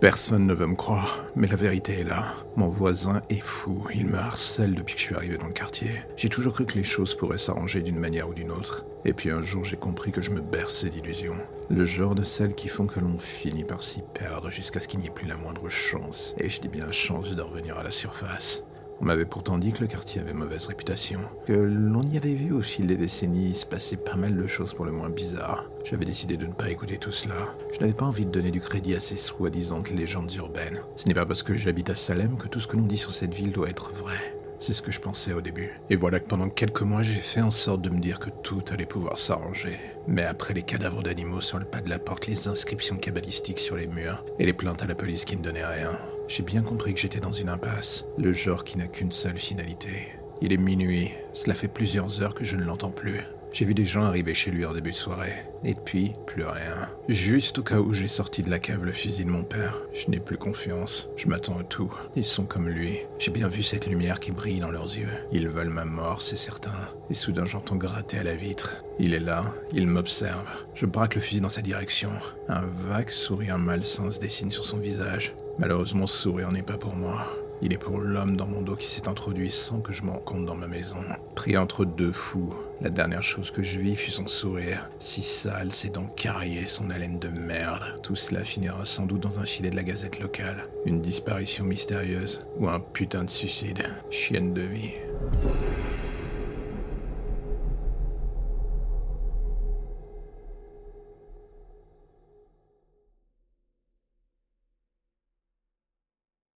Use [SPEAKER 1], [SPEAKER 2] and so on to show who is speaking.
[SPEAKER 1] Personne ne veut me croire, mais la vérité est là. Mon voisin est fou, il me harcèle depuis que je suis arrivé dans le quartier. J'ai toujours cru que les choses pourraient s'arranger d'une manière ou d'une autre. Et puis un jour j'ai compris que je me berçais d'illusions. Le genre de celles qui font que l'on finit par s'y perdre jusqu'à ce qu'il n'y ait plus la moindre chance. Et je dis bien chance de revenir à la surface. On m'avait pourtant dit que le quartier avait mauvaise réputation, que l'on y avait vu au fil des décennies se passer pas mal de choses pour le moins bizarres. J'avais décidé de ne pas écouter tout cela. Je n'avais pas envie de donner du crédit à ces soi-disant légendes urbaines. Ce n'est pas parce que j'habite à Salem que tout ce que l'on dit sur cette ville doit être vrai. C'est ce que je pensais au début. Et voilà que pendant quelques mois, j'ai fait en sorte de me dire que tout allait pouvoir s'arranger. Mais après les cadavres d'animaux sur le pas de la porte, les inscriptions cabalistiques sur les murs, et les plaintes à la police qui ne donnaient rien, j'ai bien compris que j'étais dans une impasse, le genre qui n'a qu'une seule finalité. Il est minuit, cela fait plusieurs heures que je ne l'entends plus. J'ai vu des gens arriver chez lui en début de soirée. Et puis, plus rien. Juste au cas où j'ai sorti de la cave le fusil de mon père. Je n'ai plus confiance. Je m'attends à tout. Ils sont comme lui. J'ai bien vu cette lumière qui brille dans leurs yeux. Ils veulent ma mort, c'est certain. Et soudain, j'entends gratter à la vitre. Il est là. Il m'observe. Je braque le fusil dans sa direction. Un vague sourire malsain se dessine sur son visage. Malheureusement, ce sourire n'est pas pour moi. Il est pour l'homme dans mon dos qui s'est introduit sans que je m'en compte dans ma maison. Pris entre deux fous, la dernière chose que je vis fut son sourire. Si sale, ses dents carriées, son haleine de merde. Tout cela finira sans doute dans un filet de la gazette locale. Une disparition mystérieuse ou un putain de suicide. Chienne de vie.